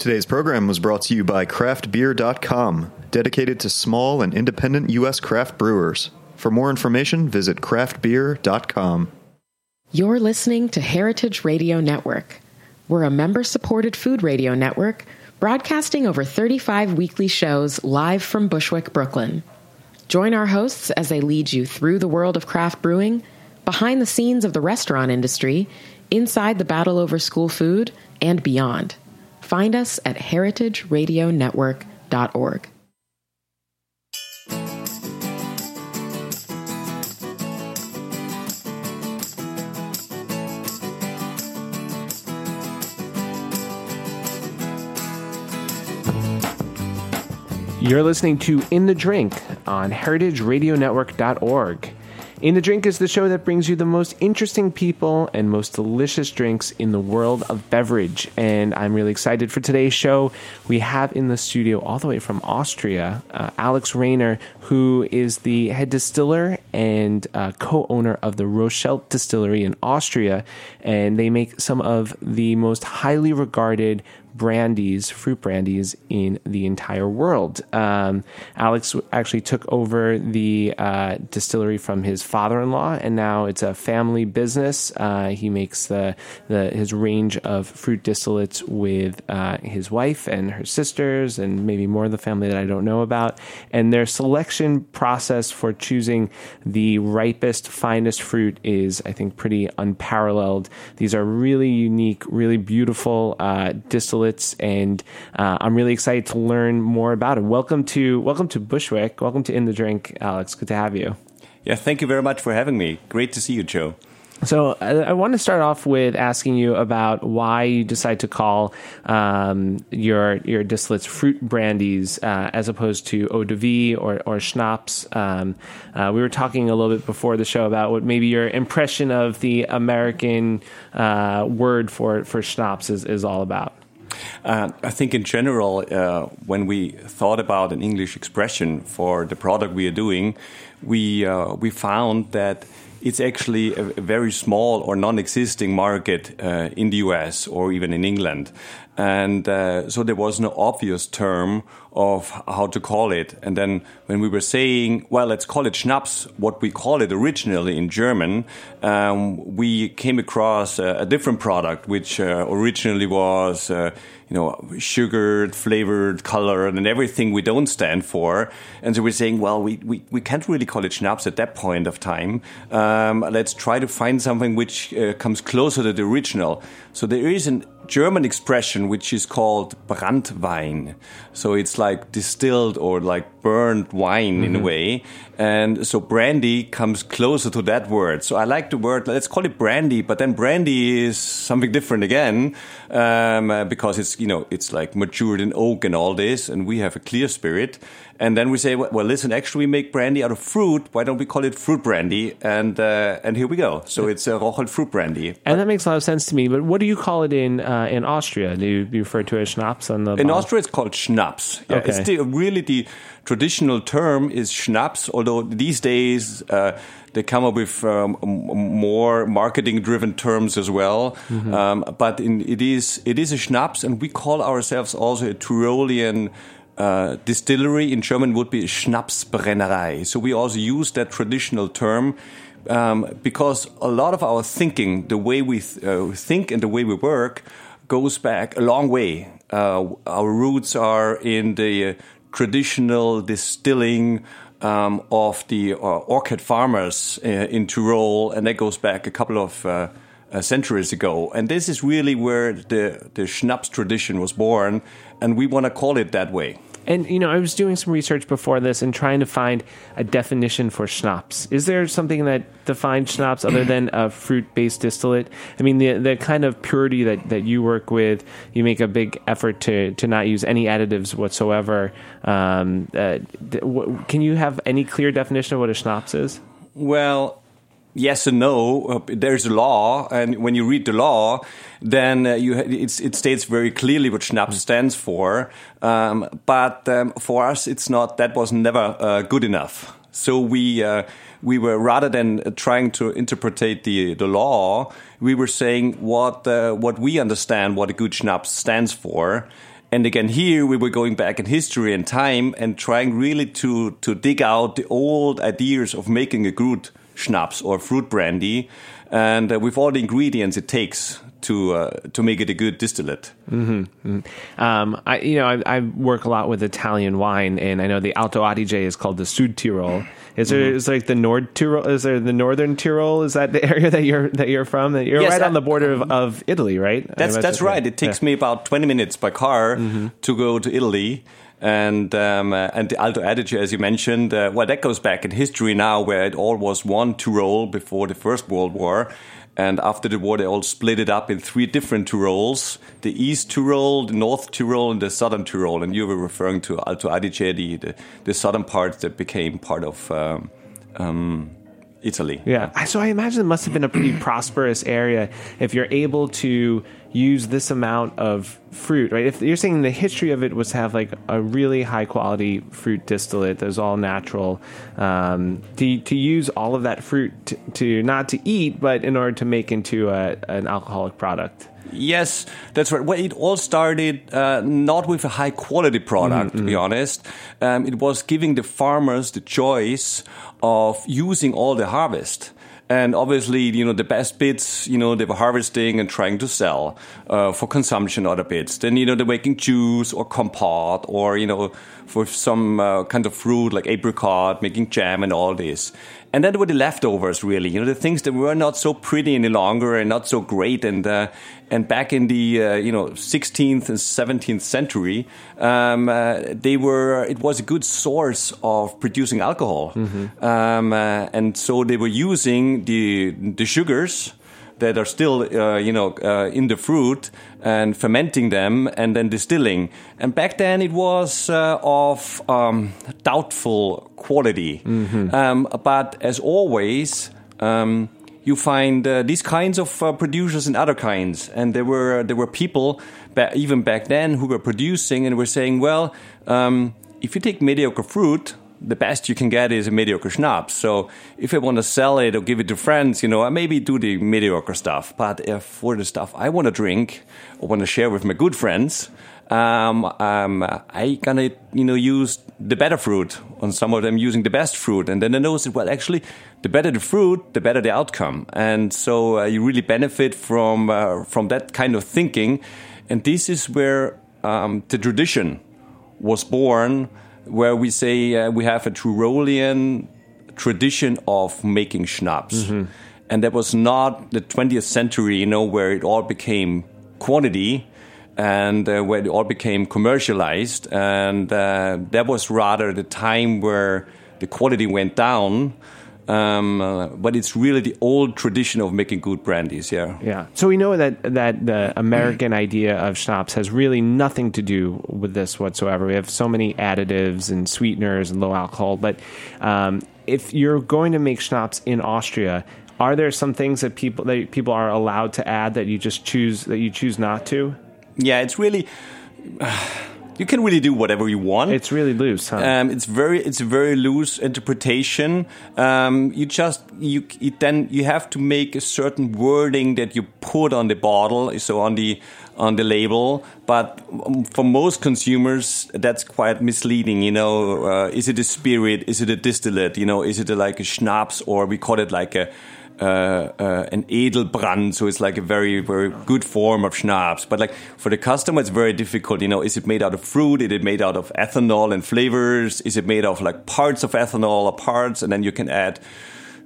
Today's program was brought to you by craftbeer.com, dedicated to small and independent U.S. craft brewers. For more information, visit craftbeer.com. You're listening to Heritage Radio Network. We're a member supported food radio network broadcasting over 35 weekly shows live from Bushwick, Brooklyn. Join our hosts as they lead you through the world of craft brewing, behind the scenes of the restaurant industry, inside the battle over school food, and beyond. Find us at heritageradionetwork.org. You're listening to In the Drink on heritageradionetwork.org. In the Drink is the show that brings you the most interesting people and most delicious drinks in the world of beverage. And I'm really excited for today's show. We have in the studio, all the way from Austria, uh, Alex Rainer, who is the head distiller and uh, co owner of the Rochelt Distillery in Austria. And they make some of the most highly regarded brandies, fruit brandies in the entire world. Um, Alex actually took over the uh, distillery from his father-in-law, and now it's a family business. Uh, he makes the, the his range of fruit distillates with uh, his wife and her sisters, and maybe more of the family that I don't know about. And their selection process for choosing the ripest, finest fruit is, I think, pretty unparalleled. These are really unique, really beautiful uh, and uh, I'm really excited to learn more about it. Welcome to welcome to Bushwick. Welcome to In the Drink, Alex. Good to have you. Yeah, thank you very much for having me. Great to see you, Joe. So I, I, want to start off with asking you about why you decide to call um, your your distillates fruit brandies uh, as opposed to eau de vie or, or schnapps. Um, uh, we were talking a little bit before the show about what maybe your impression of the American uh, word for for schnapps is, is all about. Uh, I think in general, uh, when we thought about an English expression for the product we are doing, we uh, we found that it's actually a, very small or non-existing market uh, in the US or even in England, and uh, so there was no obvious term of how to call it. And then when we were saying, well, let's call it Schnaps, what we call it originally in German, um, we came across a, a different product, which uh, originally was, uh, you know, sugared, flavored, colored, and everything we don't stand for. And so we're saying, well, we, we, we can't really call it Schnaps at that point of time. Um, let's try to find something which uh, comes closer to the original. So there is an German expression which is called Branntwein. So it's like distilled or like burned wine mm-hmm. in a mm-hmm. way. And so brandy comes closer to that word. So I like the word, let's call it brandy, but then brandy is something different again, um, because it's, you know, it's like matured in oak and all this, and we have a clear spirit. And then we say, well, listen, actually, we make brandy out of fruit. Why don't we call it fruit brandy? And uh, and here we go. So it's a Rochelt fruit brandy. And that makes a lot of sense to me. But what do you call it in uh, in Austria? Do you refer to it as schnapps? On the in bottle? Austria, it's called schnapps. Yeah, okay. It's the, really the traditional term is schnapps. Although these days. Uh, they come up with um, more marketing-driven terms as well, mm-hmm. um, but in, it is it is a schnapps, and we call ourselves also a Tyrolean uh, distillery in German would be Schnapsbrennerei. So we also use that traditional term um, because a lot of our thinking, the way we th uh, think and the way we work, goes back a long way. Uh, our roots are in the uh, traditional distilling um, of the uh, orchard farmers uh, in Tyrol, and that goes back a couple of centuries ago. And this is really where the, the schnapps tradition was born, and we want to call it that way. And you know, I was doing some research before this and trying to find a definition for schnapps. Is there something that defines schnapps other than a fruit-based distillate? I mean, the the kind of purity that, that you work with, you make a big effort to to not use any additives whatsoever. Um, uh, can you have any clear definition of what a schnapps is? Well, yes and no. Uh, there's a law, and when you read the law, then uh, you it states very clearly what Schnaps stands for. Um, but um, for us, it's not. That was never uh, good enough. So we uh, we were rather than trying to interpret the the law, we were saying what uh, what we understand what a good Schnaps stands for. And again, here we were going back in history and time and trying really to, to dig out the old ideas of making a good schnapps or fruit brandy, and uh, with all the ingredients it takes to uh, to make it a good distillate. Mm-hmm. Um, I you know I, I, work a lot with Italian wine, and I know the Alto Adige is called the Südtirol. Is there mm-hmm. is like the Nord Tyrol? Is there the Northern Tyrol? Is that the area that you're that you're from? That you're yes, right on the border of, of Italy, right? That's that's right. It takes yeah. me about twenty minutes by car mm-hmm. to go to Italy and um, uh, and the Alto Adige, as you mentioned, uh, well, that goes back in history now, where it all was one Tyrol before the First World War, and after the war, they all split it up in three different Tyrols: the East Tyrol, the North Tyrol, and the Southern Tyrol. And you were referring to Alto Adige, the the, the southern part that became part of. Um, um, Italy. Yeah. So I imagine it must have been a pretty prosperous area if you're able to use this amount of fruit, right? If you're saying the history of it was to have like a really high quality fruit distillate that was all natural, um, to, to use all of that fruit to, to, not to eat, but in order to make into a, an alcoholic product. Yes, that's right. Well, it all started uh, not with a high quality product, mm-hmm. to be mm-hmm. honest. Um, it was giving the farmers the choice of using all the harvest. And obviously, you know, the best bits, you know, they were harvesting and trying to sell uh, for consumption other bits. Then, you know, they're making juice or compote or, you know, for some uh, kind of fruit like apricot, making jam and all this. And then there were the leftovers, really, you know, the things that were not so pretty any longer and not so great. And uh, and back in the uh, you know 16th and 17th century, um, uh, they were it was a good source of producing alcohol, mm-hmm. um, uh, and so they were using the the sugars that are still, uh, you know, uh, in the fruit and fermenting them and then distilling. And back then it was uh, of um, doubtful quality. Mm-hmm. Um, but as always, um, you find uh, these kinds of uh, producers and other kinds. And there were there were people ba- even back then who were producing and were saying, well, um, if you take mediocre fruit the best you can get is a mediocre schnapps. So if I want to sell it or give it to friends, you know, I maybe do the mediocre stuff. But if for the stuff I want to drink or want to share with my good friends, um, um, I gonna you know use the better fruit. On some of them using the best fruit, and then I notice that well, actually, the better the fruit, the better the outcome. And so uh, you really benefit from uh, from that kind of thinking. And this is where um, the tradition was born where we say uh, we have a Tyrolian tradition of making schnapps. Mm-hmm. And that was not the 20th century, you know, where it all became quantity and uh, where it all became commercialized. And uh, that was rather the time where the quality went down um, uh, but it's really the old tradition of making good brandies. Yeah. Yeah. So we know that that the American idea of schnapps has really nothing to do with this whatsoever. We have so many additives and sweeteners and low alcohol. But um, if you're going to make schnapps in Austria, are there some things that people that people are allowed to add that you just choose that you choose not to? Yeah, it's really. Uh, you can really do whatever you want. It's really loose, huh? Um, it's very it's a very loose interpretation. Um, you just you then you have to make a certain wording that you put on the bottle, so on the on the label. But um, for most consumers, that's quite misleading. You know, uh, is it a spirit? Is it a distillate? You know, is it a, like a schnapps or we call it like a uh, uh, an Edelbrand, so it's like a very, very good form of schnapps. But like for the customer, it's very difficult. You know, is it made out of fruit? Is it made out of ethanol and flavors? Is it made of like parts of ethanol or parts? And then you can add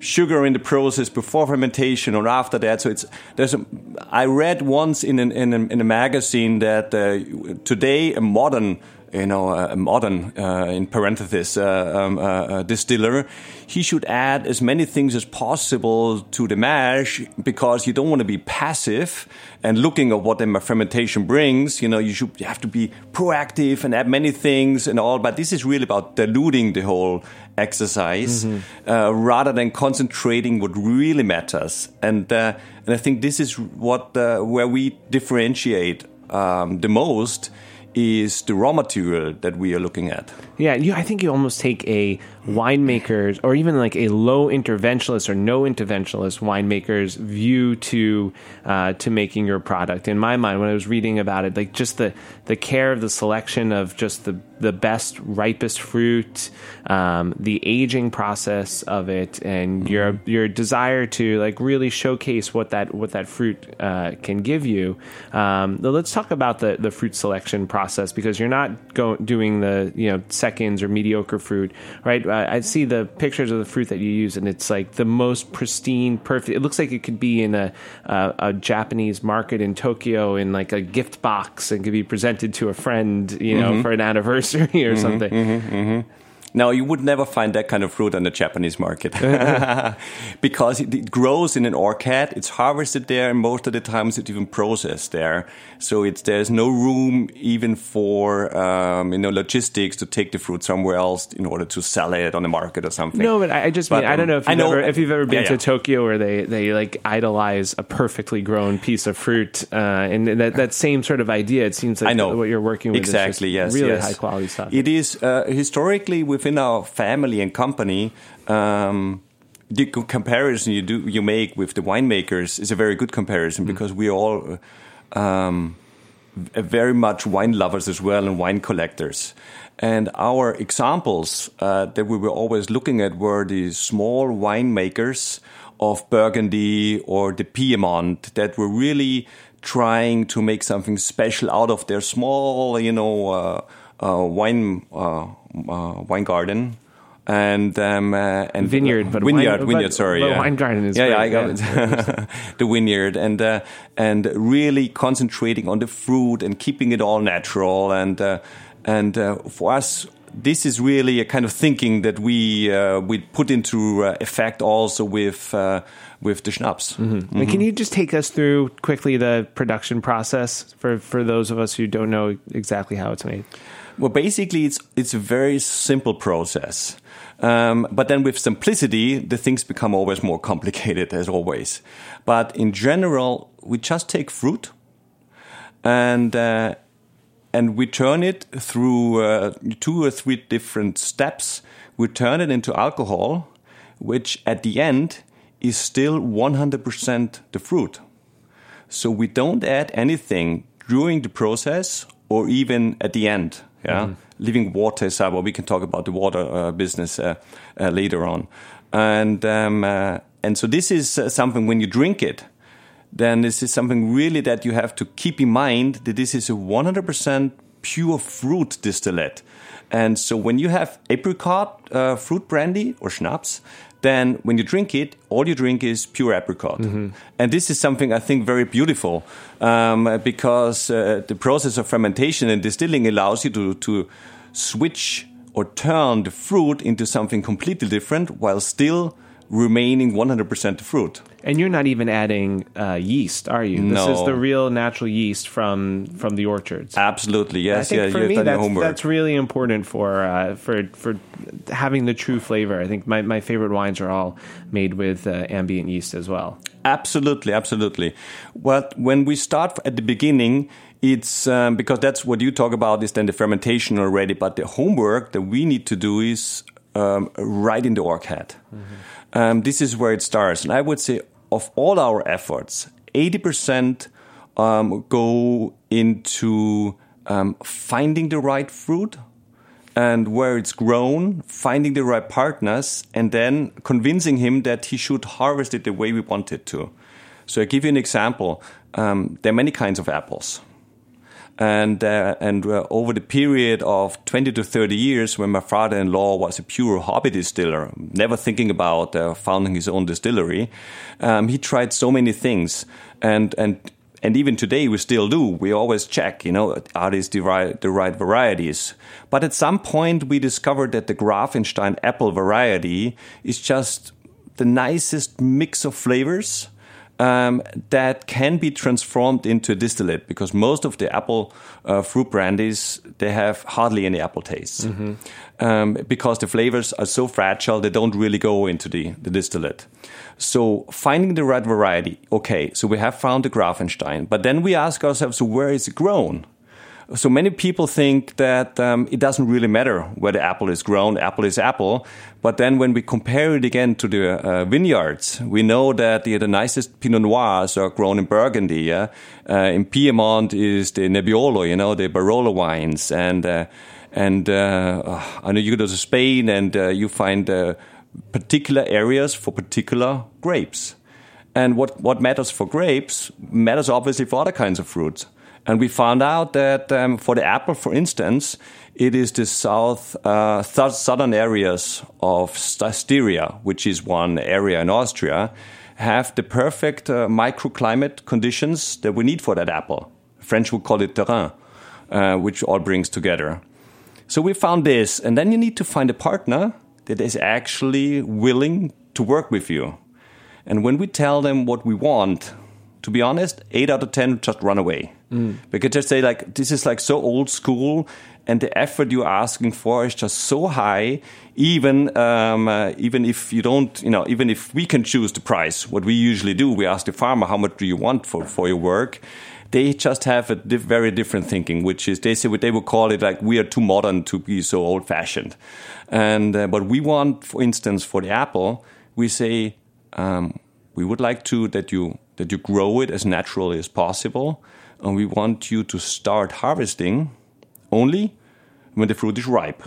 sugar in the process before fermentation or after that. So it's there's a. I read once in an, in a, in a magazine that uh, today a modern you know, a modern, uh, in parenthesis uh, um, uh, distiller, he should add as many things as possible to the mash because you don't want to be passive and looking at what the fermentation brings. You know, you should you have to be proactive and add many things and all. But this is really about diluting the whole exercise mm-hmm. uh, rather than concentrating what really matters. And uh, and I think this is what uh, where we differentiate um, the most is the raw material that we are looking at. Yeah, you, I think you almost take a winemaker's or even like a low interventionalist or no interventionalist winemaker's view to uh, to making your product. In my mind, when I was reading about it, like just the the care of the selection of just the the best ripest fruit, um, the aging process of it, and your your desire to like really showcase what that what that fruit uh, can give you. Um, let's talk about the the fruit selection process because you're not going doing the you know seconds or mediocre fruit, right? I see the pictures of the fruit that you use, and it's like the most pristine, perfect. It looks like it could be in a a, a Japanese market in Tokyo in like a gift box and could be presented to a friend, you know, mm-hmm. for an anniversary or mm-hmm, something. Mm-hmm, mm-hmm. Now, you would never find that kind of fruit on the Japanese market because it, it, grows in an orchard. It's harvested there, and most of the times it's even processed there. So it's there's no room even for um, you know logistics to take the fruit somewhere else in order to sell it on the market or something. No, but I just but, mean I don't know if you've, know, ever, if you've ever been yeah, to yeah. Tokyo where they they like idolize a perfectly grown piece of fruit, uh, and that that same sort of idea. It seems like I know what you're working with exactly. yes, really yes. high quality stuff. It is uh, historically with within our family and company, um, the comparison you do you make with the winemakers is a very good comparison mm. because we are all um, very much wine lovers as well and wine collectors. And our examples uh, that we were always looking at were the small winemakers of Burgundy or the Piedmont that were really trying to make something special out of their small, you know, uh, uh, wine uh, uh, wine garden and um, uh, and vineyard, but vineyard, wine, vineyard. But, sorry, but yeah. wine garden is yeah, yeah, I got it. the vineyard and uh, and really concentrating on the fruit and keeping it all natural and uh, and uh, for us. This is really a kind of thinking that we uh, we put into effect also with with the schnapps. Mm-hmm. Mm-hmm. can you just take us through quickly the production process for for those of us who don't know exactly how it's made? Well, basically, it's it's a very simple process. Um, but then with simplicity, the things become always more complicated, as always. But in general, we just take fruit and uh, and we turn it through uh, two or three different steps. We turn it into alcohol, which at the end is still 100% the fruit. So we don't add anything during the process or even at the end. Yeah, mm-hmm. living water is well, we can talk about the water uh, business uh, uh, later on, and um, and so this is uh, something when you drink it, then this is something really that you have to keep in mind that this is a 100% pure fruit distillate. And so when you have apricot uh, fruit brandy or schnapps, then when you drink it, all you drink is pure apricot. Mm-hmm. And this is something I think very beautiful um, because uh, the process of fermentation and distilling allows you to, to switch or turn the fruit into something completely different while still remaining 100% fruit. And you're not even adding uh, yeast, are you? No. This is the real natural yeast from from the orchards. Absolutely, yes. Yeah, for me, that's, that's, really important for uh, for for having the true flavor. I think my, my favorite wines are all made with uh, ambient yeast as well. Absolutely, absolutely. Well, when we start at the beginning, it's um, because that's what you talk about is then the fermentation already. But the homework that we need to do is um, right in the orchard. Mm-hmm um, this is where it starts. And I would say of all our efforts, 80% um, go into um, finding the right fruit and where it's grown, finding the right partners, and then convincing him that he should harvest it the way we want it to. So I give you an example. Um, there are many kinds of apples and uh, and uh, over the period of 20 to 30 years when my father-in-law was a pure hobby distiller never thinking about uh, founding his own distillery um, he tried so many things. And and and even today we still do. We always check you know are these the right, the right varieties? But at some point we discovered that the Gravenstein apple variety is just the nicest mix of flavors um, that can be transformed into a distillate because most of the apple uh, fruit brandies they have hardly any apple taste mm-hmm. um, because the flavors are so fragile they don't really go into the, the distillate. So finding the right variety, okay, so we have found the Gravenstein, but then we ask ourselves, so where is it grown? So many people think that um, it doesn't really matter where the apple is grown. Apple is apple. But then when we compare it again to the uh, vineyards, we know that the, the, nicest Pinot Noirs are grown in Burgundy. Yeah? Uh, in Piedmont is the Nebbiolo, you know, the Barolo wines. And, uh, and uh, I know you go to Spain and uh, you find uh, particular areas for particular grapes. And what, what matters for grapes matters obviously for other kinds of fruits. And we found out that um, for the apple, for instance, it is the south uh, th southern areas of Styria, which is one area in Austria, have the perfect uh, microclimate conditions that we need for that apple. French would call it terrain, uh, which all brings together. So we found this, and then you need to find a partner that is actually willing to work with you. And when we tell them what we want, to be honest, eight out of ten just run away. Mm. Because they say like this is like so old school, and the effort you're asking for is just so high. Even um, uh, even if you don't, you know, even if we can choose the price, what we usually do, we ask the farmer how much do you want for for your work. They just have a diff very different thinking, which is they say what they would call it like we are too modern to be so old fashioned. And uh, but we want, for instance, for the apple, we say um, we would like to that you that you grow it as naturally as possible, and we want you to start harvesting only when the fruit is ripe.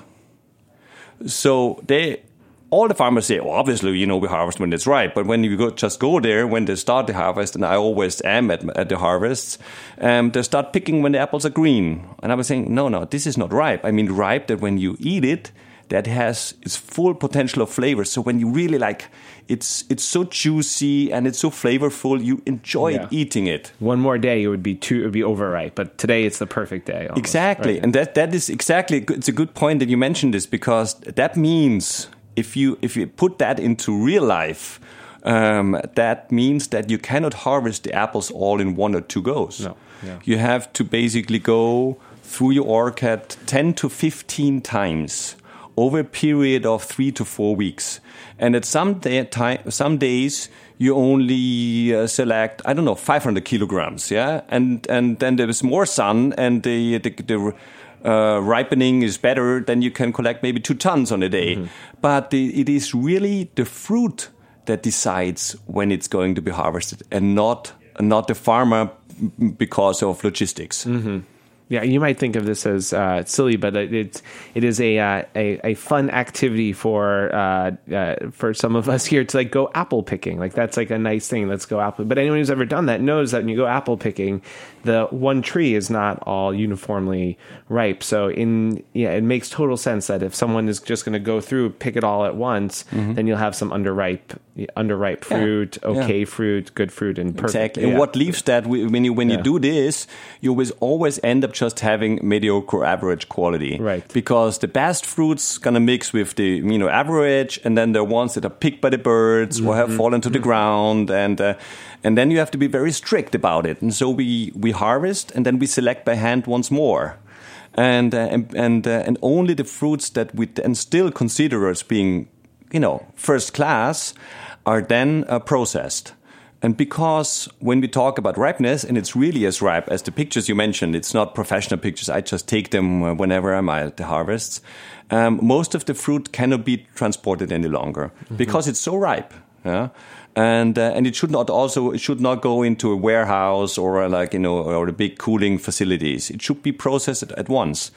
So they all the farmers say, well, obviously, you know, we harvest when it's ripe. But when you go, just go there when they start the harvest, and I always am at, at the harvests, um, they start picking when the apples are green. And I was saying, no, no, this is not ripe. I mean, ripe that when you eat it, that has its full potential of flavor. So when you really like, it's it's so juicy and it's so flavorful. You enjoy yeah. eating it. One more day, it would be too, it would be overripe. But today, it's the perfect day. Almost, exactly, right? and that that is exactly. It's a good point that you mentioned this because that means if you if you put that into real life. Um, that means that you cannot harvest the apples all in one or two goes. No. Yeah. You have to basically go through your orchard 10 to 15 times over a period of three to four weeks. And at some, day, time, some days, you only uh, select, I don't know, 500 kilograms, yeah? And, and then there is more sun and the, the, the uh, ripening is better, then you can collect maybe two tons on a day. Mm -hmm. But the, it is really the fruit that decides when it's going to be harvested and not, not the farmer because of logistics. Mm -hmm. Yeah, you might think of this as uh, silly, but it, it's it is a, uh, a a fun activity for uh, uh, for some of us here to like go apple picking. Like that's like a nice thing. Let's go apple. But anyone who's ever done that knows that when you go apple picking, the one tree is not all uniformly ripe. So in yeah, it makes total sense that if someone is just going to go through pick it all at once, mm-hmm. then you'll have some underripe underripe fruit, yeah. okay yeah. fruit, good fruit, and perfect. Exactly. And what leaves that when you when you do this, you always always end up just having mediocre average quality. Right. Because the best fruits gonna mix with the you know average, and then the ones that are picked by the birds mm-hmm. or have mm-hmm. fallen to the mm-hmm. ground, and uh, and then you have to be very strict about it. And so we we harvest and then we select by hand once more. And, uh, and and uh, and only the fruits that we then still consider as being, you know, first class, are then uh, processed. And because when we talk about ripeness, and it's really as ripe as the pictures you mentioned, it's not professional pictures. I just take them uh, whenever I'm at the harvests. Um, most of the fruit cannot be transported any longer mm-hmm. because it's so ripe. Yeah? And uh, and it should not also it should not go into a warehouse or a, like you know or the big cooling facilities. It should be processed at, at once.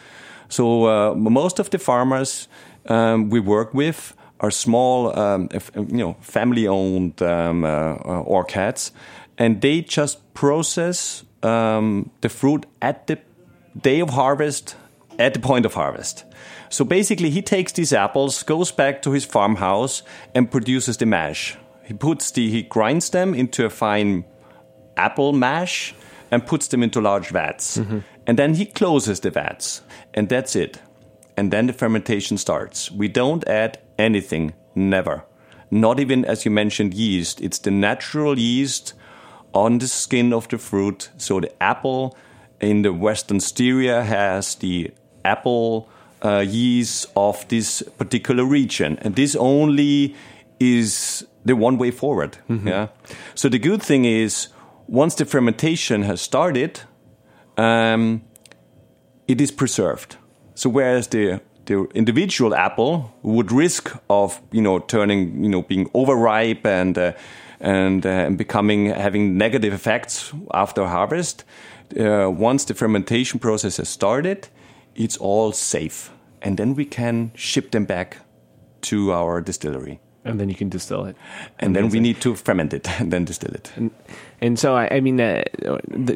So uh, most of the farmers um, we work with are small, um, you know, family-owned um, uh, uh, orchards, and they just process um, the fruit at the day of harvest, at the point of harvest. So basically, he takes these apples, goes back to his farmhouse, and produces the mash. He puts the he grinds them into a fine apple mash and puts them into large vats, mm -hmm. and then he closes the vats, and that's it. And then the fermentation starts. We don't add anything. Never. Not even, as you mentioned, yeast. It's the natural yeast on the skin of the fruit. So the apple in the Western Styria has the apple uh, yeast of this particular region. And this only is the one way forward. Mm -hmm. Yeah. So the good thing is, once the fermentation has started, um, it is preserved. So whereas the the individual apple would risk of you know turning you know being overripe and uh, and, uh, and becoming having negative effects after harvest, uh, once the fermentation process has started, it's all safe, and then we can ship them back to our distillery and then you can distill it. And then we need to ferment it and then distill it. And, and so, I, I mean, uh,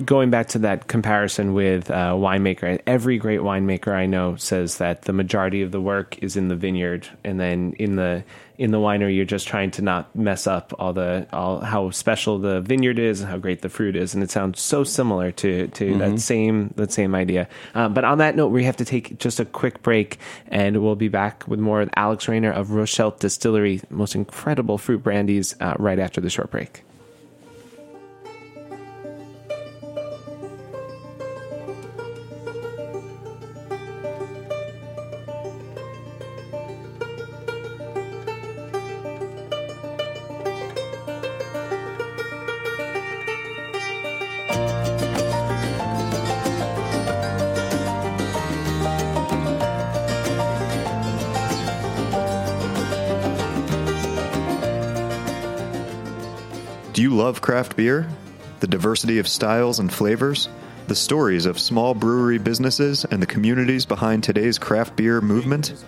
going back to that comparison with uh, winemaker, every great winemaker I know says that the majority of the work is in the vineyard, and then in the in the winery, you're just trying to not mess up all the all how special the vineyard is and how great the fruit is, and it sounds so similar to to mm-hmm. that same that same idea. Uh, but on that note, we have to take just a quick break, and we'll be back with more with Alex Rainer of Rochelt Distillery, most incredible fruit brandies, uh, right after the short break. Diversity of styles and flavors? The stories of small brewery businesses and the communities behind today's craft beer movement?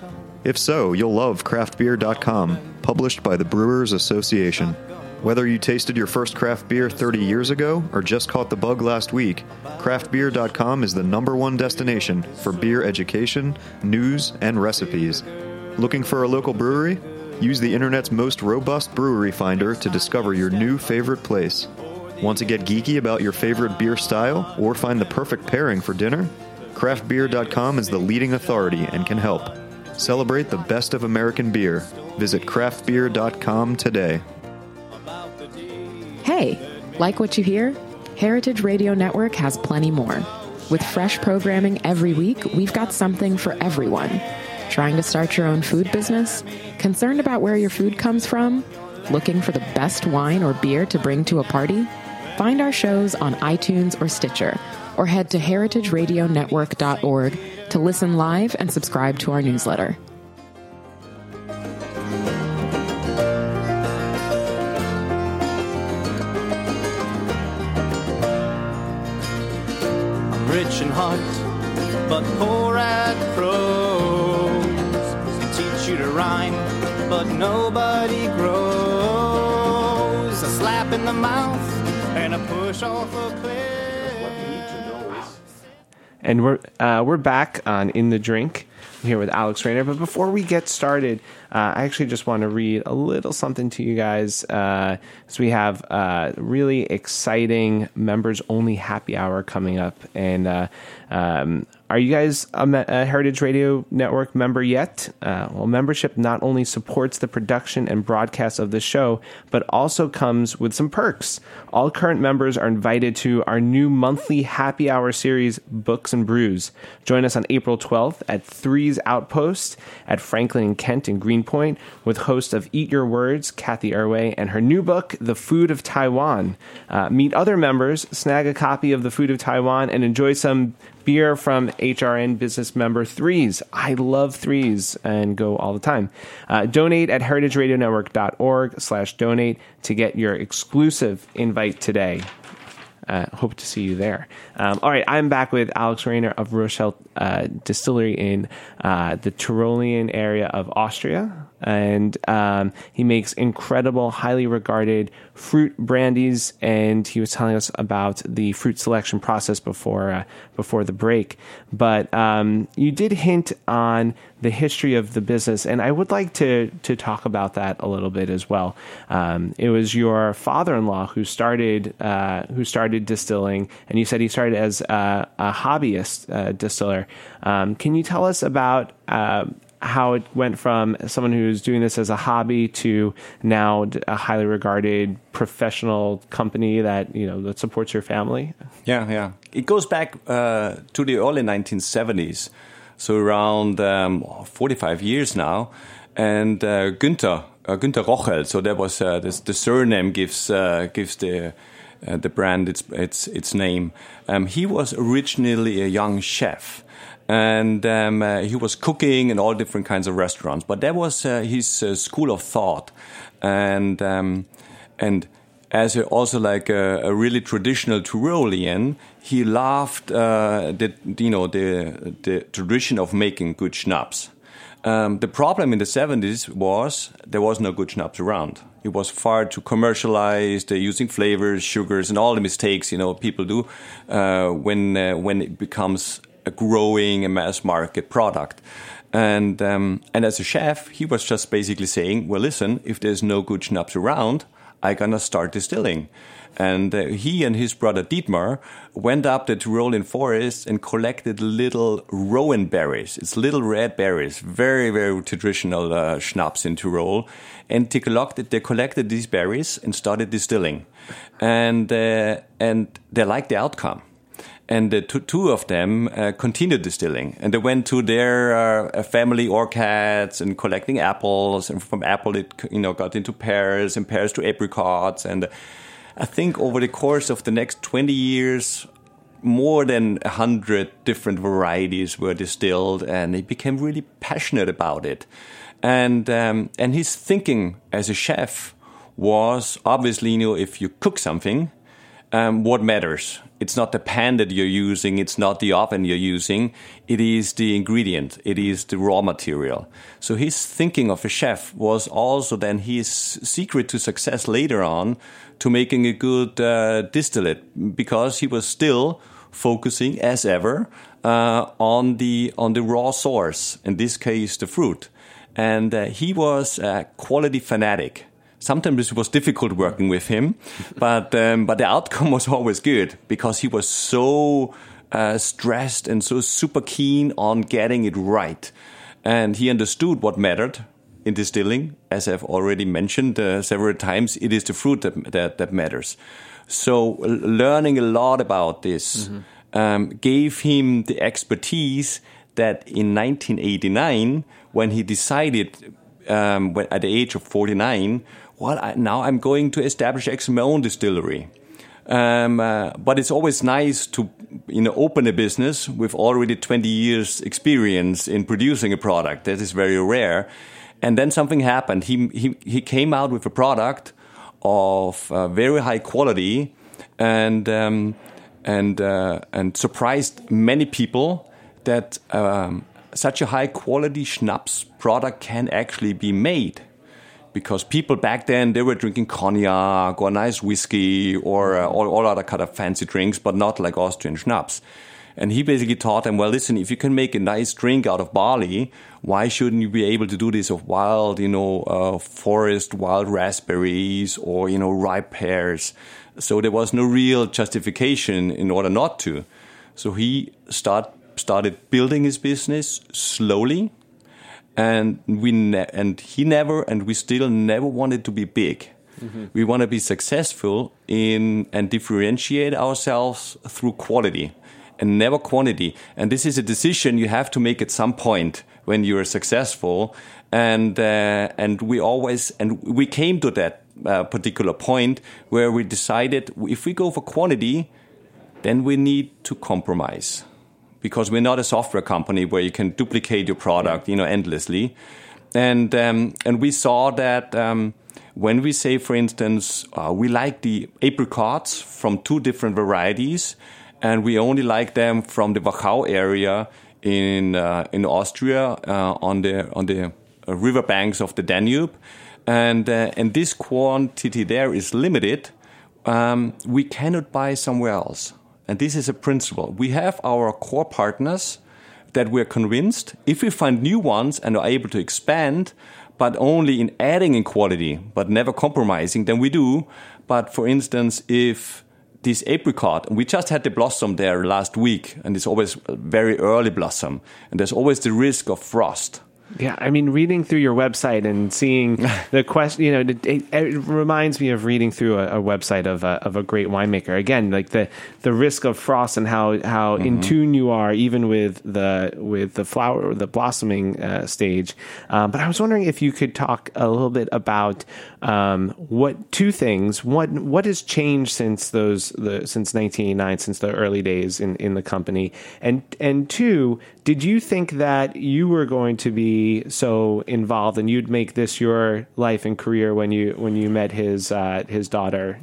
If so, you'll love craftbeer.com, published by the Brewers Association. Whether you tasted your first craft beer 30 years ago or just caught the bug last week, craftbeer.com is the number one destination for beer education, news, and recipes. Looking for a local brewery? Use the internet's most robust brewery finder to discover your new favorite place. Want to get geeky about your favorite beer style or find the perfect pairing for dinner? Craftbeer.com is the leading authority and can help. Celebrate the best of American beer. Visit craftbeer.com today. Hey, like what you hear? Heritage Radio Network has plenty more. With fresh programming every week, we've got something for everyone. Trying to start your own food business? Concerned about where your food comes from? Looking for the best wine or beer to bring to a party? Find our shows on iTunes or Stitcher, or head to heritageradionetwork.org to listen live and subscribe to our newsletter. I'm rich in heart, but poor at prose. Can teach you to rhyme, but nobody grows. And a push off a cliff. And we're uh, we're back on in the drink here with Alex Rainer. But before we get started, uh, I actually just want to read a little something to you guys. Uh, so we have uh, really exciting members only happy hour coming up, and uh, um, are you guys a, a, Heritage Radio Network member yet? Uh, well, membership not only supports the production and broadcast of the show, but also comes with some perks. All current members are invited to our new monthly happy hour series, Books and Brews. Join us on April 12th at Three's Outpost at Franklin and Kent in Greenpoint with host of Eat Your Words, Cathy Erway, and her new book, The Food of Taiwan. Uh, meet other members, snag a copy of The Food of Taiwan, and enjoy some beer from HRN business member Threes. I love Threes and go all the time. Uh, donate at heritageradionetwork.org slash donate to get your exclusive invite today. Uh, hope to see you there. Um, all right, I'm back with Alex Rainer of Rochelt uh, Distillery in uh, the Tyrolean area of Austria. And um, he makes incredible, highly regarded fruit brandies. And he was telling us about the fruit selection process before uh, before the break. But um, you did hint on the history of the business, and I would like to to talk about that a little bit as well. Um, it was your father-in-law who started uh, who started distilling, and you said he started as a, a hobbyist uh, distiller. Um, can you tell us about uh, how it went from someone who's doing this as a hobby to now a highly regarded professional company that you know that supports your family? Yeah, yeah. It goes back uh, to the early 1970s, so around um, 45 years now. And uh, Günther, uh, Günther Rochelt, so that was uh, this, the surname gives uh, gives the uh, the brand its its its name. Um, he was originally a young chef and um, uh, he was cooking in all different kinds of restaurants. But that was uh, his uh, school of thought, and um, and as also like a, a, really traditional Tyrolean, he loved uh, the you know the the tradition of making good schnapps. Um, the problem in the 70s was there was no good schnapps around. It was far too commercialized, uh, using flavors, sugars, and all the mistakes you know people do uh, when uh, when it becomes a growing a mass market product. And um, and as a chef, he was just basically saying, well, listen, if there's no good schnapps around, I'm gonna start distilling. And uh, he and his brother Dietmar went up the Tyrolean forest and collected little rowan berries. It's little red berries, very, very traditional uh, schnapps in Tyrol. And they collected, they collected these berries and started distilling. And, uh, and they liked the outcome and the two, two of them uh, continued distilling and they went to their uh, family orchards and collecting apples. And from apple it you know got into pears and pears to apricots. And I think over the course of the next 20 years, more than 100 different varieties were distilled, and he became really passionate about it. And, um, and his thinking as a chef was obviously, you know, if you cook something, um, what matters? It's not the pan that you're using, it's not the oven you're using, it is the ingredient, it is the raw material. So his thinking of a chef was also then his secret to success later on to making a good uh, distillate because he was still focusing as ever uh, on the on the raw source in this case the fruit and uh, he was a quality fanatic sometimes it was difficult working with him but um, but the outcome was always good because he was so uh, stressed and so super keen on getting it right and he understood what mattered in distilling, as I've already mentioned uh, several times, it is the fruit that, that, that matters. So, learning a lot about this mm-hmm. um, gave him the expertise that in 1989, when he decided um, when, at the age of 49, well, I, now I'm going to establish actually my own distillery. Um, uh, but it's always nice to you know open a business with already 20 years experience in producing a product. That is very rare. And then something happened. He, he, he came out with a product of uh, very high quality and, um, and, uh, and surprised many people that um, such a high quality schnapps product can actually be made. Because people back then they were drinking cognac or nice whiskey or uh, all, all other kind of fancy drinks, but not like Austrian schnapps. And he basically taught them, well, listen, if you can make a nice drink out of barley, why shouldn't you be able to do this of wild, you know, uh, forest, wild raspberries or, you know, ripe pears? So there was no real justification in order not to. So he start, started building his business slowly. And we and he never and we still never wanted to be big. Mm-hmm. We want to be successful in and differentiate ourselves through quality and never quantity. And this is a decision you have to make at some point when you're successful. And uh, and we always and we came to that uh, particular point where we decided if we go for quantity, then we need to compromise because we're not a software company where you can duplicate your product, you know, endlessly. And um, and we saw that. Um, when we say, for instance, uh, we like the apricots from two different varieties, and we only like them from the Wachau area in uh, in Austria uh, on the on the uh, river banks of the Danube, and uh, and this quantity there is limited. Um, we cannot buy somewhere else, and this is a principle. We have our core partners that we're convinced if we find new ones and are able to expand, but only in adding in quality, but never compromising, then we do. But for instance, if this apricot, we just had the blossom there last week, and it's always very early blossom, and there's always the risk of frost. Yeah, I mean, reading through your website and seeing the question, you know, it, it, reminds me of reading through a, a website of a, of a great winemaker. Again, like the the risk of frost and how how mm-hmm. in tune you are, even with the with the flower, the blossoming uh, stage. Um, but I was wondering if you could talk a little bit about um, what two things. What what has changed since those the since 1989, since the early days in in the company, and and two, did you think that you were going to be so involved and you'd make this your life and career when you when you met his uh, his daughter?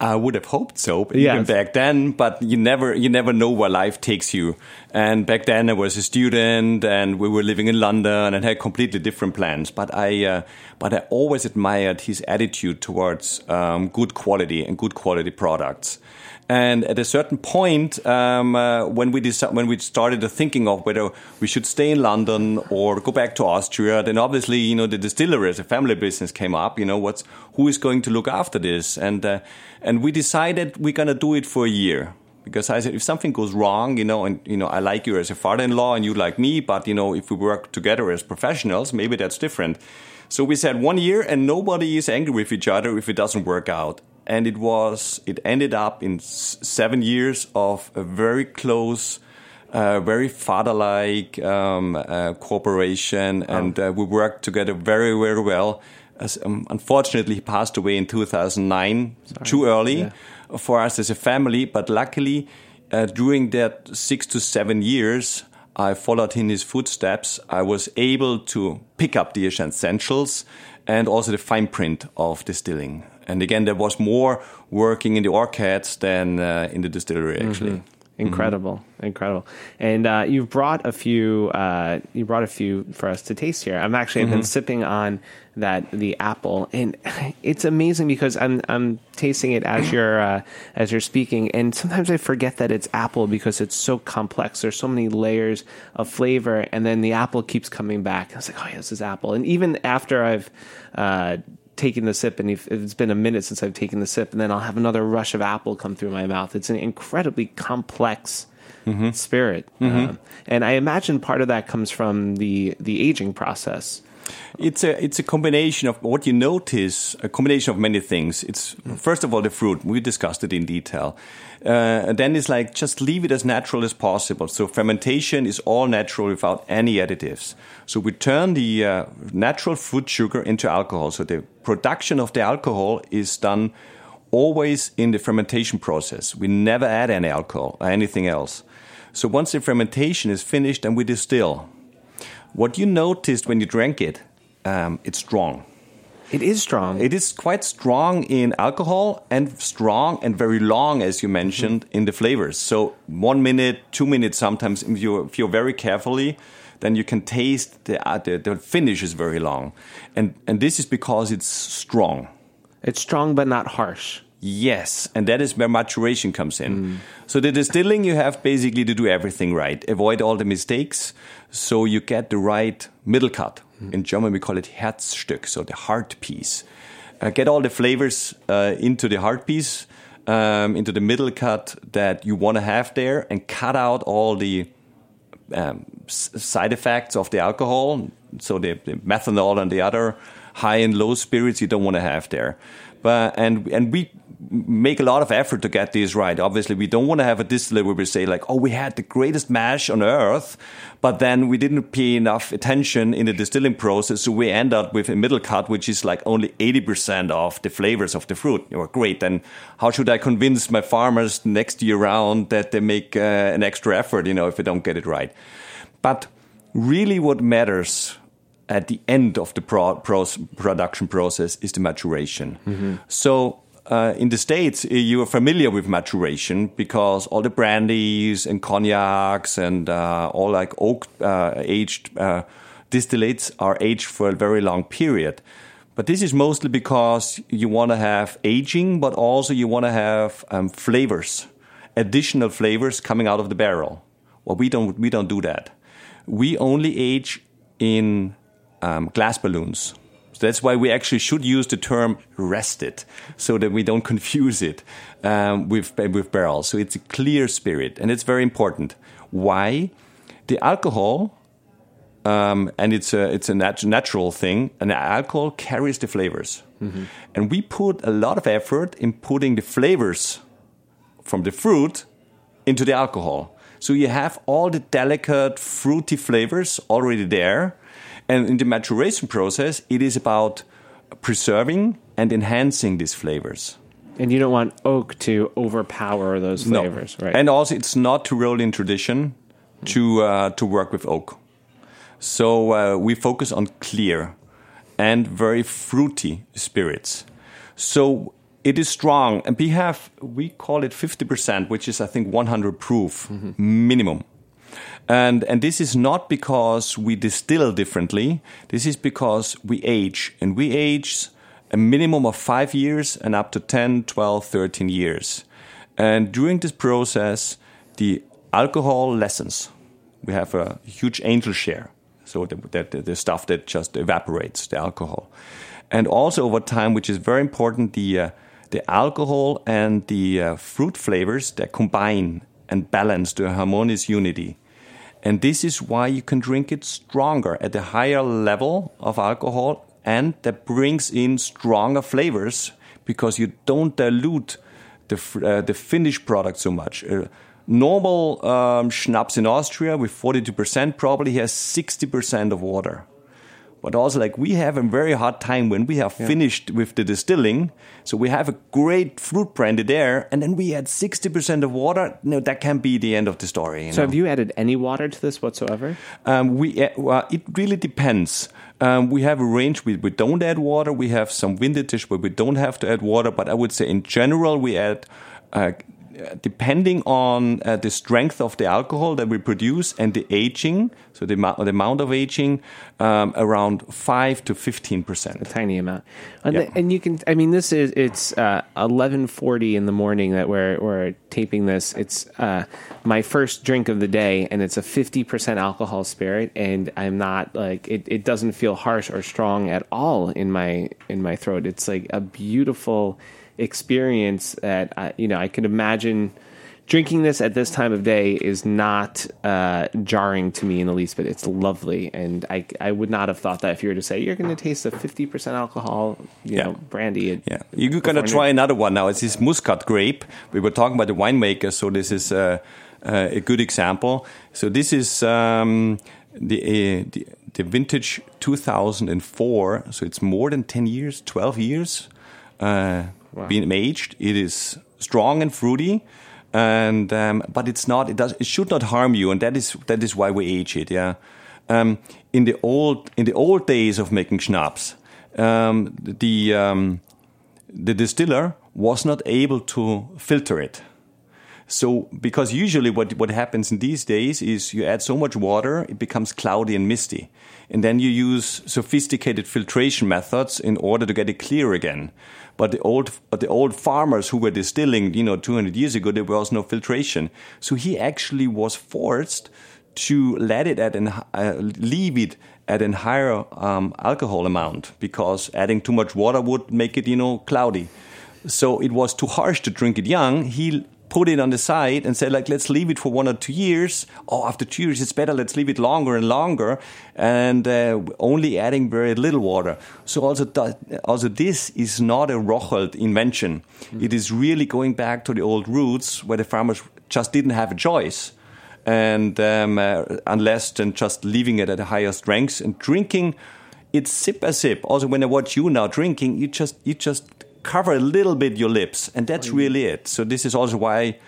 I would have hoped so, yes. even back then. But you never, you never know where life takes you. And back then, I was a student, and we were living in London, and had completely different plans. But I, uh, but I always admired his attitude towards um, good quality and good quality products. And at a certain point, um, uh, when we when we started thinking of whether we should stay in London or go back to Austria, then obviously you know the distillery as a family business came up. You know what's who is going to look after this, and uh, and we decided we're gonna do it for a year because I said if something goes wrong, you know, and you know I like you as a father-in-law and you like me, but you know if we work together as professionals, maybe that's different. So we said one year, and nobody is angry with each other if it doesn't work out and it was it ended up in seven years of a very close uh, very father-like um, uh, cooperation, and uh, we worked together very, very well. As, um, unfortunately, he passed away in 2009, Sorry. too early yeah. for us as a family. But luckily, uh, during that six to seven years, I followed in his footsteps. I was able to pick up the essentials and also the fine print of distilling. And again, there was more working in the orchards than uh, in the distillery, actually. Mm -hmm. Incredible, mm-hmm. incredible, and uh, you've brought a few. Uh, you brought a few for us to taste here. I'm actually mm-hmm. been sipping on that the apple, and it's amazing because I'm I'm tasting it as you're uh, as you're speaking, and sometimes I forget that it's apple because it's so complex. There's so many layers of flavor, and then the apple keeps coming back. I was like, oh yeah, this is apple, and even after I've uh, taking the sip, and it's been a minute since I've taken the sip, and then I'll have another rush of apple come through my mouth. It's an incredibly complex mm-hmm. spirit, mm-hmm. Um, and I imagine part of that comes from the the aging process. It's a it's a combination of what you notice, a combination of many things. It's first of all the fruit. We discussed it in detail. Uh, then it's like just leave it as natural as possible. So fermentation is all natural without any additives. So we turn the uh, natural fruit sugar into alcohol. So the production of the alcohol is done always in the fermentation process. We never add any alcohol or anything else. So once the fermentation is finished, then we distill. What you noticed when you drank it, um, it's strong. It is strong. It is quite strong in alcohol and strong and very long, as you mentioned, mm -hmm. in the flavors. So one minute, two minutes, sometimes if you if you're very carefully, then you can taste the, uh, the the finish is very long, and and this is because it's strong. It's strong but not harsh. Yes, and that is where maturation comes in. Mm. So the distilling, you have basically to do everything right, avoid all the mistakes, so you get the right middle cut. In German, we call it Herzstück, so the heart piece. Uh, get all the flavors uh, into the heart piece, um, into the middle cut that you want to have there, and cut out all the um, side effects of the alcohol. So the, the, methanol and the other high and low spirits you don't want to have there. But and and we make a lot of effort to get these right. Obviously, we don't want to have a distillery where we say like, "Oh, we had the greatest mash on earth," but then we didn't pay enough attention in the distilling process, so we end up with a middle cut, which is like only eighty percent of the flavors of the fruit. Know, great. Then how should I convince my farmers next year round that they make uh, an extra effort? You know, if we don't get it right. But really, what matters at the end of the pro- production process is the maturation. Mm-hmm. So uh, in the States, uh, you are familiar with maturation because all the brandies and cognacs and uh, all like oak uh, aged uh, distillates are aged for a very long period. But this is mostly because you want to have aging, but also you want to have um, flavors, additional flavors coming out of the barrel. Well, we don't we don't do that. We only age in um, glass balloons. So that's why we actually should use the term rested so that we don't confuse it um, with, with barrels. So it's a clear spirit and it's very important. Why? the alcohol, um, and it's a it's a nat- natural thing. And the alcohol carries the flavors, and we put a lot of effort in putting the flavors from the fruit into the alcohol. So you have all the delicate fruity flavors already there. And in the maturation process, it is about preserving and enhancing these flavors. And you don't want oak to overpower those flavors, right? And also, it's not in tradition to uh, to work with oak. So uh, we focus on clear and very fruity spirits. So it is strong, and we have we call it fifty percent, which is I think one hundred proof minimum. And and this is not because we distill differently. This is because we age, and we age a minimum of five years and up to 10, 12, 13 years. And during this process, the alcohol lessens. We have a huge angel share, so the, the, the stuff that just evaporates, the alcohol. And also over time, which is very important, the, uh, the alcohol and the uh, fruit flavors that combine and balance to a harmonious unity. And this is why you can drink it stronger at a higher level of alcohol and that brings in stronger flavors because you don't dilute the, uh, the finished product so much. Uh, normal um, schnapps in Austria with 42% probably has 60% of water. But also, like we have a very hard time when we have finished with the distilling. So we have a great fruit brandy there, and then we add 60% of water. No, that can't be the end of the story. You so know? have you added any water to this whatsoever? Um, we uh, well, it really depends. Um, we have a range where we don't add water. We have some vintage where we don't have to add water. But I would say in general we add. Uh, depending on uh, the strength of the alcohol that we produce and the aging, so the, the amount of aging, um, around five to fifteen percent. a tiny amount. And, Yeah. the- and you can, I mean, this is it's uh, eleven forty in the morning that we're we're taping this. It's uh, my first drink of the day, and it's a fifty percent alcohol spirit, and I'm not like it. It doesn't feel harsh or strong at all in my in my throat. It's like a beautiful experience that I, you know I can imagine. Drinking this at this time of day is not uh, jarring to me in the least bit. It's lovely, and I, I would not have thought that if you were to say you're going to taste a fifty percent alcohol, you Yeah. know, brandy. It, Yeah, you're gonna try another one now. It's this muscat grape. We were talking about the winemaker, so this is uh, uh, a good example. So this is um, the, uh, the the vintage 2004. So it's more than 10 years, 12 years uh, being aged. It is strong and fruity. And um, but it's not. It does. It should not harm you, and that is that is why we age it. Yeah. Um, in the old in the old days of making schnapps, um, the um, the distiller was not able to filter it. So, because usually what, what happens in these days is you add so much water, it becomes cloudy and misty. And then you use sophisticated filtration methods in order to get it clear again. But the old, the old farmers who were distilling, you know, 200 years ago, there was no filtration. So he actually was forced to let it at an, uh, leave it at a higher um, alcohol amount because adding too much water would make it, you know, cloudy. So it was too harsh to drink it young. He put it on the side and said, like, let's leave it for one or two years. Oh, after two years, it's better. Let's leave it longer and longer, and uh, only adding very little water. So also, th- also this is not a Rochelt invention. It is really going back to the old roots where the farmers just didn't have a choice and um, uh, unless than just leaving it at a higher strength and drinking it sip by sip. Also, when I watch you now drinking, you just you just cover a little bit your lips, and that's really it. So this is also why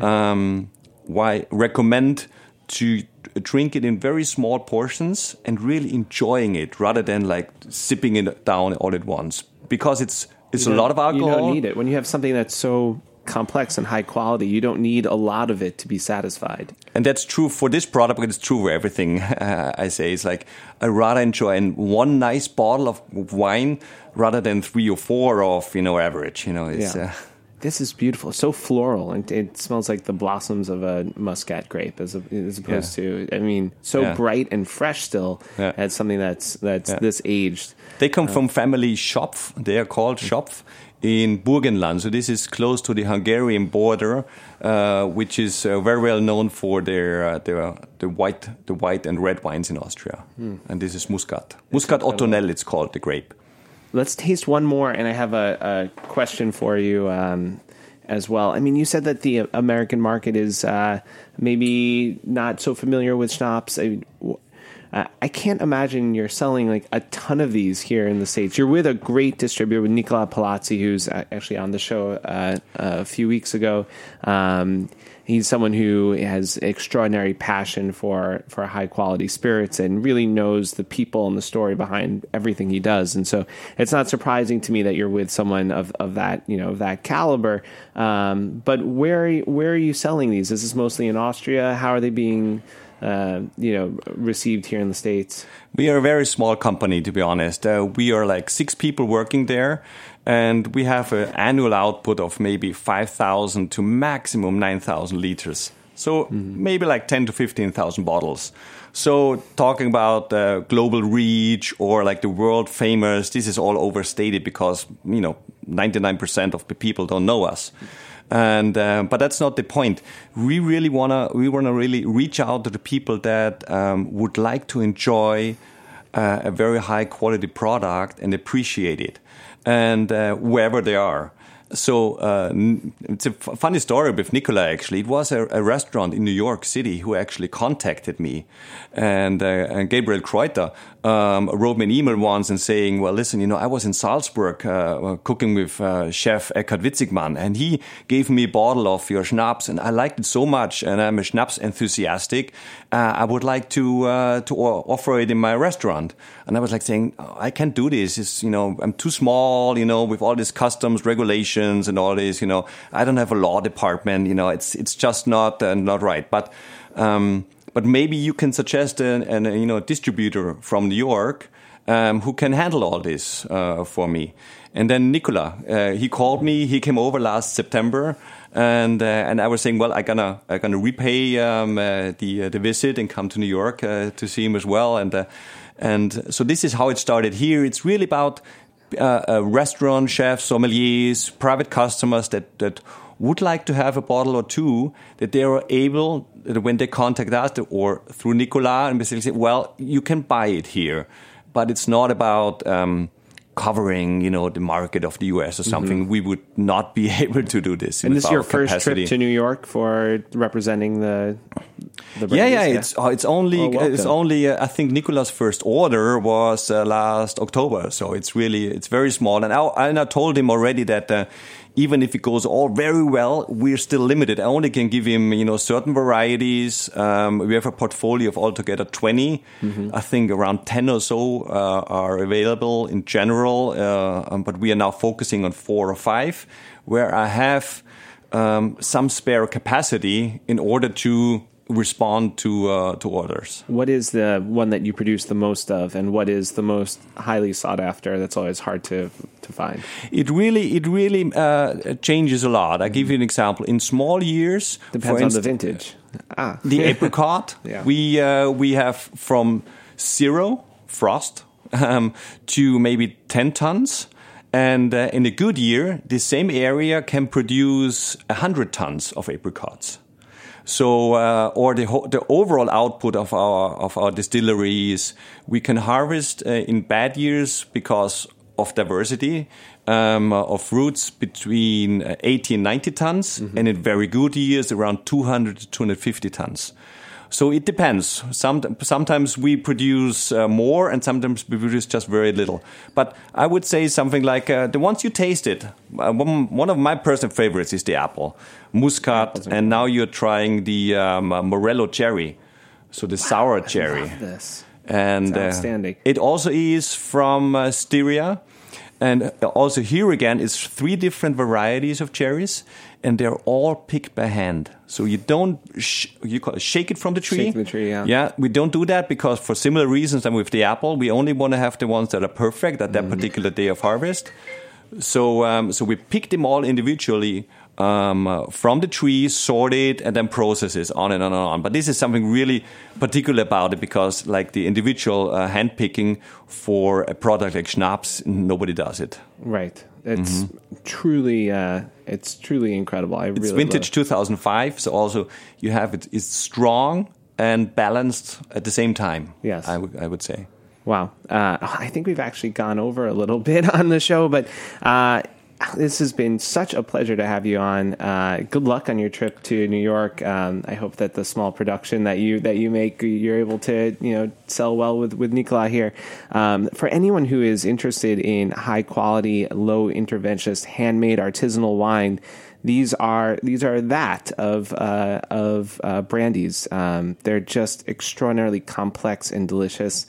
um, why recommend to drink it in very small portions and really enjoying it rather than like sipping it down all at once because it's it's a lot of alcohol. You don't need it when you have something that's so complex and high quality. You don't need a lot of it to be satisfied. And that's true for this product, but it's true for everything. I say it's like I rather enjoy and one nice bottle of wine rather than three or four of you know average. You know, it's Yeah. uh, This is beautiful. So floral, and it smells like the blossoms of a muscat grape, as, a, as opposed to. I mean, so Yeah. bright and fresh still. Yeah. As something that's that's Yeah. this aged. they come from family Schopf. They are called Schopf. in Burgenland. So this is close to the Hungarian border, uh, which is uh, very well known for their, uh, their the white the white and red wines in Austria. And this is Muscat. Muscat Ottonel, it's called the grape. Let's taste one more, and I have a, a question for you um, as well. I mean, you said that the American market is uh, maybe not so familiar with schnapps. I, uh, I can't imagine you're selling like a ton of these here in the states. You're with a great distributor with Nicola Palazzi, who's uh, actually on the show uh, a few weeks ago. Um, he's someone who has extraordinary passion for for high quality spirits and really knows the people and the story behind everything he does. And so it's not surprising to me that you're with someone of, of that you know of that caliber. Um, but where where are you selling these? Is this mostly in Austria? How are they being uh, you know received here in the states? We are a very small company, to be honest. Uh, we are like six people working there, and we have an annual output of maybe 5,000 to maximum 9,000 liters. So maybe like 10 to 15,000 bottles. So talking about uh, global reach or like the world famous, this is all overstated because, you know, 99% of the people don't know us. And uh, but that's not the point. We really wanna we wanna really reach out to the people that um, would like to enjoy uh, a very high quality product and appreciate it, and uh, wherever they are. So uh, it's a funny story with Nicola. Actually, it was a, a restaurant in New York City who actually contacted me, and, uh, and Gabriel Kreuther um, wrote me an email once and saying, "Well, listen, you know, I was in Salzburg uh, cooking with uh, Chef Eckart Witzigmann, and he gave me a bottle of your schnapps, and I liked it so much, and I'm a schnapps enthusiastic. Uh, I would like to uh, to offer it in my restaurant." And I was like saying, oh, "I can't do this. It's you know, I'm too small. You know, with all these customs regulations." and all this. You know, I don't have a law department. You know, it's it's just not uh, not right. But um, but maybe you can suggest an, an you know distributor from New York um, who can handle all this uh, for me. And then Nicola, uh, he called me. He came over last September, and uh, and I was saying, well, I gonna I gonna repay um, uh, the uh, the visit and come to New York uh, to see him as well. And and so this is how it started here. It's really about restaurant chefs, sommeliers, private customers that that would like to have a bottle or two that they are able that when they contact us or through Nicola and basically say, well, you can buy it here, but it's not about. Um, covering, you know, the market of the US or something, we would not be able to do this. And this is your our first capacity. trip to New York for representing the. The Yeah, brands? yeah, it's uh, it's only Oh, it's only uh, I think Nicola's first order was uh, last October, so it's really it's very small. And I and I told him already that uh, even if it goes all very well, we're still limited. I only can give him you know certain varieties. Um, we have a portfolio of altogether 20 Mm-hmm. I think around ten or so uh, are available in general, uh, um, but we are now focusing on four or five, where I have um, some spare capacity in order to respond to uh, to orders. What is the one that you produce the most of, and what is the most highly sought after? That's always hard to to find. It really it really uh, changes a lot. I give you an example. In small years, Depends for on the vintage. Ah, the apricot. Yeah. We uh, we have from zero frost um, to maybe ten tons. And uh, in a good year, the same area can produce hundred tons of apricots. So, uh, or the ho- the overall output of our of our distilleries, we can harvest uh, in bad years because of diversity um, of fruits between uh, 80 and 90 tons, and in very good years around 200 to 250 tons. So it depends. Some, sometimes we produce uh, more, and sometimes we produce just very little. But I would say something like uh, the ones you tasted. Uh, one, one of my personal favorites is the apple, muscat, and now you're trying the um, uh, Morello cherry, so the sour cherry this. and It's uh, outstanding. it also is from uh, Styria, and also here again is three different varieties of cherries, and they're all picked by hand. So you don't sh- you shake it from the tree. Shake the tree, yeah. Yeah, we don't do that because for similar reasons than with the apple, we only want to have the ones that are perfect at that Mm. particular day of harvest. So, um, so we pick them all individually um, uh, from the tree, sort it, and then process it on and on and on. But this is something really particular about it because, like the individual uh, hand picking for a product like schnapps, nobody does it. Right. It's truly, uh, it's truly incredible. I Mm-hmm. It's really vintage love- 2005, so also you have it. It's strong and balanced at the same time. Yes. I would I would say. Wow. Uh, I think we've actually gone over a little bit on the show, but uh, this has been such a pleasure to have you on. Uh, good luck on your trip to New York. Um, I hope that the small production that you that you make, you're able to you know sell well with with Nicola here. Um, for anyone who is interested in high quality, low interventionist, handmade artisanal wine. These are these are that of uh, of uh, brandies. Um, they're just extraordinarily complex and delicious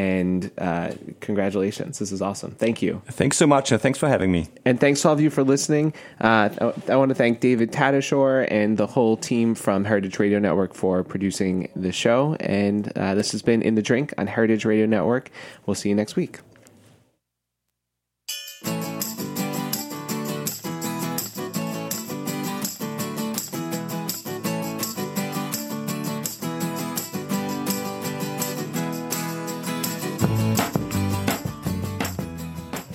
and uh, congratulations. This is awesome. Thank you. Thanks so much, and thanks for having me. And thanks to all of you for listening. Uh, I, I want to thank David Tadashore and the whole team from Heritage Radio Network for producing the show. And uh, this has been In the Drink on Heritage Radio Network. We'll see you next week.